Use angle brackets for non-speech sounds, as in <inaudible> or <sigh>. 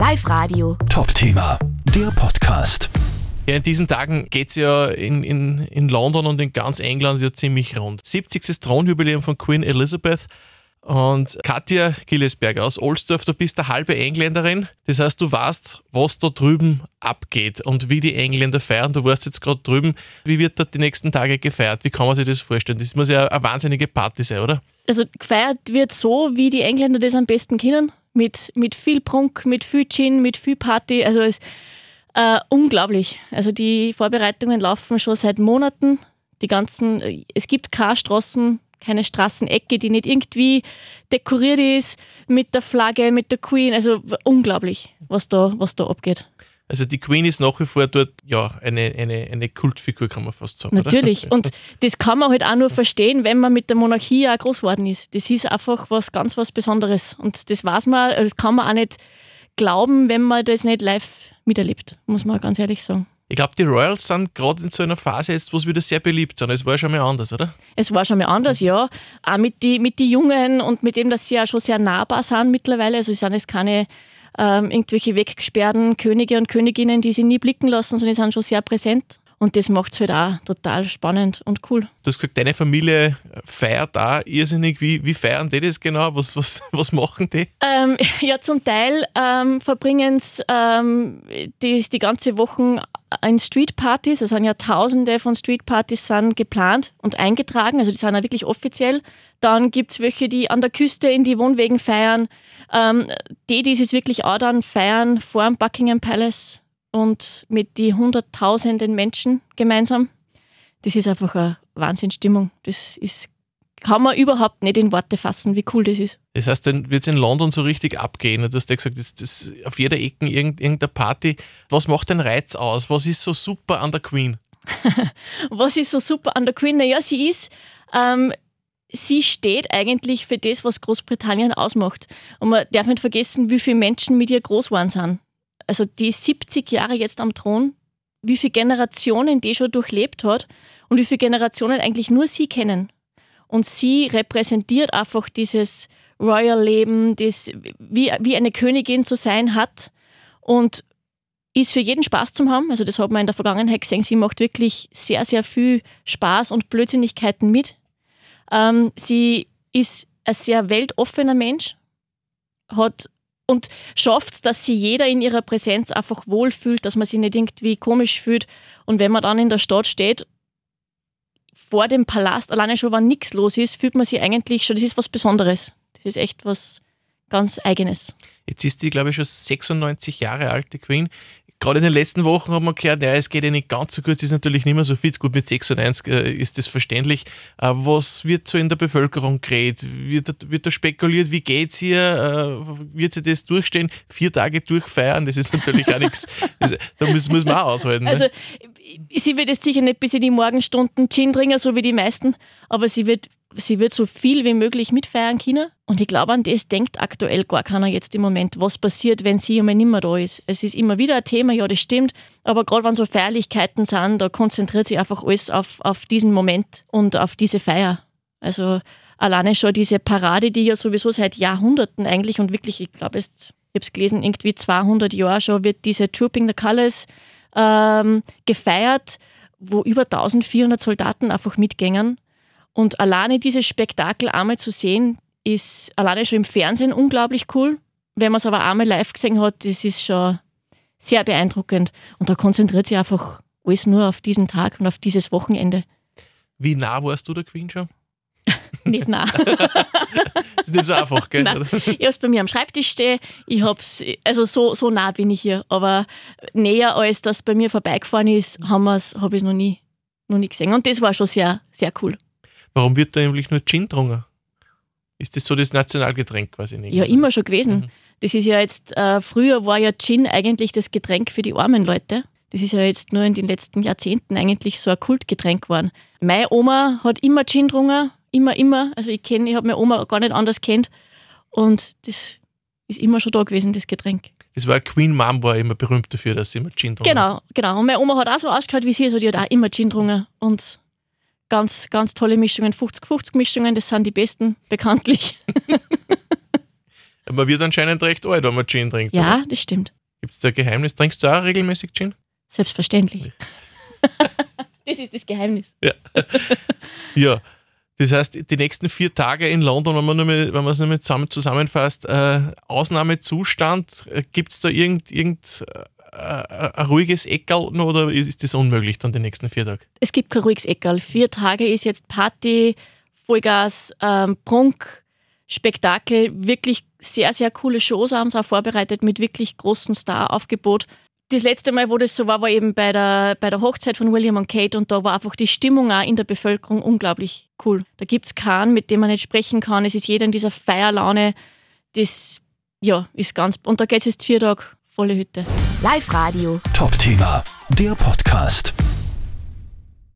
Live Radio. Top-Thema, der Podcast. Ja, in diesen Tagen geht es ja in, in, in London und in ganz England ja ziemlich rund. 70. Thronjubiläum von Queen Elizabeth. Und Katja Gillesberger aus Ohlsdorf, du bist eine halbe Engländerin. Das heißt, du weißt, was da drüben abgeht und wie die Engländer feiern. Du warst jetzt gerade drüben. Wie wird dort die nächsten Tage gefeiert? Wie kann man sich das vorstellen? Das muss ja eine wahnsinnige Party sein, oder? Also gefeiert wird so, wie die Engländer das am besten kennen. Mit, mit viel Prunk, mit viel Gin, mit viel Party. Also es ist äh, unglaublich. Also die Vorbereitungen laufen schon seit Monaten. Die ganzen, es gibt keine Straßen, keine Straßenecke, die nicht irgendwie dekoriert ist mit der Flagge, mit der Queen. Also unglaublich, was da, was da abgeht. Also die Queen ist nach wie vor dort ja eine, eine, eine Kultfigur, kann man fast sagen. Natürlich. Oder? Und <laughs> das kann man halt auch nur verstehen, wenn man mit der Monarchie auch groß geworden ist. Das ist einfach was ganz was Besonderes. Und das weiß man, also das kann man auch nicht glauben, wenn man das nicht live miterlebt, muss man ganz ehrlich sagen. Ich glaube, die Royals sind gerade in so einer Phase jetzt, wo es wieder sehr beliebt sind. Es war schon mal anders, oder? Es war schon mal anders, ja. Auch mit den mit die Jungen und mit dem, dass sie ja schon sehr nahbar sind mittlerweile. Also es sind jetzt keine ähm, irgendwelche weggesperrten Könige und Königinnen, die sie nie blicken lassen, sondern die sind schon sehr präsent. Und das macht es halt auch total spannend und cool. Du hast gesagt, deine Familie feiert da irrsinnig. Wie, wie feiern die das genau? Was, was, <laughs> was machen die? Ähm, <laughs> ja, zum Teil ähm, verbringen sie ähm, die, die ganze Woche in Streetpartys. Es sind ja tausende von Streetpartys sind geplant und eingetragen. Also die sind ja wirklich offiziell. Dann gibt es welche, die an der Küste in die Wohnwegen feiern. Ähm, die, die es wirklich auch dann feiern vor dem Buckingham Palace und mit die hunderttausenden Menschen gemeinsam. Das ist einfach eine Wahnsinnsstimmung. Das ist, kann man überhaupt nicht in Worte fassen, wie cool das ist. Das heißt, dann wird es in London so richtig abgehen. Du hast ja gesagt, das, das auf jeder Ecke irgendeine Party. Was macht den Reiz aus? Was ist so super an der Queen? <laughs> was ist so super an der Queen? Naja, sie ist. Ähm, sie steht eigentlich für das, was Großbritannien ausmacht. Und man darf nicht vergessen, wie viele Menschen mit ihr groß geworden sind also die 70 Jahre jetzt am Thron, wie viele Generationen die schon durchlebt hat und wie viele Generationen eigentlich nur sie kennen. Und sie repräsentiert einfach dieses Royal-Leben, das wie, wie eine Königin zu sein hat und ist für jeden Spaß zu haben. Also das hat man in der Vergangenheit gesehen. Sie macht wirklich sehr, sehr viel Spaß und Blödsinnigkeiten mit. Ähm, sie ist ein sehr weltoffener Mensch, hat und schafft dass sich jeder in ihrer Präsenz einfach wohlfühlt, dass man sich nicht irgendwie komisch fühlt. Und wenn man dann in der Stadt steht, vor dem Palast, alleine schon, wenn nichts los ist, fühlt man sich eigentlich schon, das ist was Besonderes. Das ist echt was ganz Eigenes. Jetzt ist die, glaube ich, schon 96 Jahre alt, die Queen gerade in den letzten Wochen hat man gehört, ja, es geht ja nicht ganz so gut, sie ist natürlich nicht mehr so fit. Gut, mit 96 äh, ist das verständlich. Äh, was wird so in der Bevölkerung geredet? Wird, wird da spekuliert, wie geht es ihr? Äh, wird sie das durchstehen? Vier Tage durchfeiern? Das ist natürlich auch nichts. <laughs> Da muss, muss man auch aushalten. Ne? Also, sie wird jetzt sicher nicht bis in die Morgenstunden Gin trinken, so wie die meisten, aber sie wird sie wird so viel wie möglich mitfeiern können. Und ich glaube, an das denkt aktuell gar keiner jetzt im Moment, was passiert, wenn sie einmal nicht mehr da ist. Es ist immer wieder ein Thema, ja, das stimmt, aber gerade wenn so Feierlichkeiten sind, da konzentriert sich einfach alles auf, auf diesen Moment und auf diese Feier. Also alleine schon diese Parade, die ja sowieso seit Jahrhunderten eigentlich und wirklich, ich glaube, ich habe es gelesen, irgendwie 200 Jahre schon wird diese Trooping the Colors ähm, gefeiert, wo über 1400 Soldaten einfach mitgängen und alleine dieses Spektakel einmal zu sehen, ist alleine schon im Fernsehen unglaublich cool. Wenn man es aber einmal live gesehen hat, das ist schon sehr beeindruckend. Und da konzentriert sich einfach alles nur auf diesen Tag und auf dieses Wochenende. Wie nah warst du der Queen schon? Nicht nah. <laughs> ist nicht so einfach, gell? Nein. Ich habe es bei mir am Schreibtisch stehen. Ich hab's, also so, so nah bin ich hier. Aber näher als das bei mir vorbeigefahren ist, habe ich es noch nie, noch nie gesehen. Und das war schon sehr, sehr cool. Warum wird da eigentlich nur Gin getrunken? Ist das so das Nationalgetränk quasi nicht? Ja, immer schon gewesen. Mhm. Das ist ja jetzt, äh, früher war ja Gin eigentlich das Getränk für die armen Leute. Das ist ja jetzt nur in den letzten Jahrzehnten eigentlich so ein Kultgetränk geworden. Meine Oma hat immer Gin getrunken, immer, immer. Also ich kenne, ich habe meine Oma gar nicht anders kennt. Und das ist immer schon da gewesen, das Getränk. Das war Queen Mom war immer berühmt dafür, dass sie immer Gin getrunken Genau, genau. Und meine Oma hat auch so ausgeschaut wie sie, also die hat auch immer Gin getrunken. Und ganz, ganz tolle Mischungen, 50-50 Mischungen, das sind die besten, bekanntlich. <laughs> Man wird anscheinend recht alt, wenn man Gin trinkt. Ja, das stimmt. Gibt es da ein Geheimnis? Trinkst du auch regelmäßig Gin? Selbstverständlich. <laughs> das ist das Geheimnis. Ja. ja. Das heißt, die nächsten vier Tage in London, wenn man, nur mal, wenn man es nur mal zusammen, zusammenfasst, äh, Ausnahmezustand, äh, gibt es da irgend, irgend äh, ein ruhiges Eckerl oder ist das unmöglich dann die nächsten vier Tage? Es gibt kein ruhiges Eckerl. Vier Tage ist jetzt Party, Vollgas, ähm, Prunk, Spektakel, wirklich sehr, sehr coole Shows haben sie auch vorbereitet mit wirklich großem Star-Aufgebot das letzte Mal, wo das so war, war eben bei der, bei der Hochzeit von William und Kate und da war einfach die Stimmung auch in der Bevölkerung unglaublich cool. Da gibt es keinen, mit dem man nicht sprechen kann. Es ist jeder in dieser Feierlaune. Das ja, ist ganz. Und da geht es jetzt vier Tage volle Hütte. Live Radio. Top-Thema, der Podcast.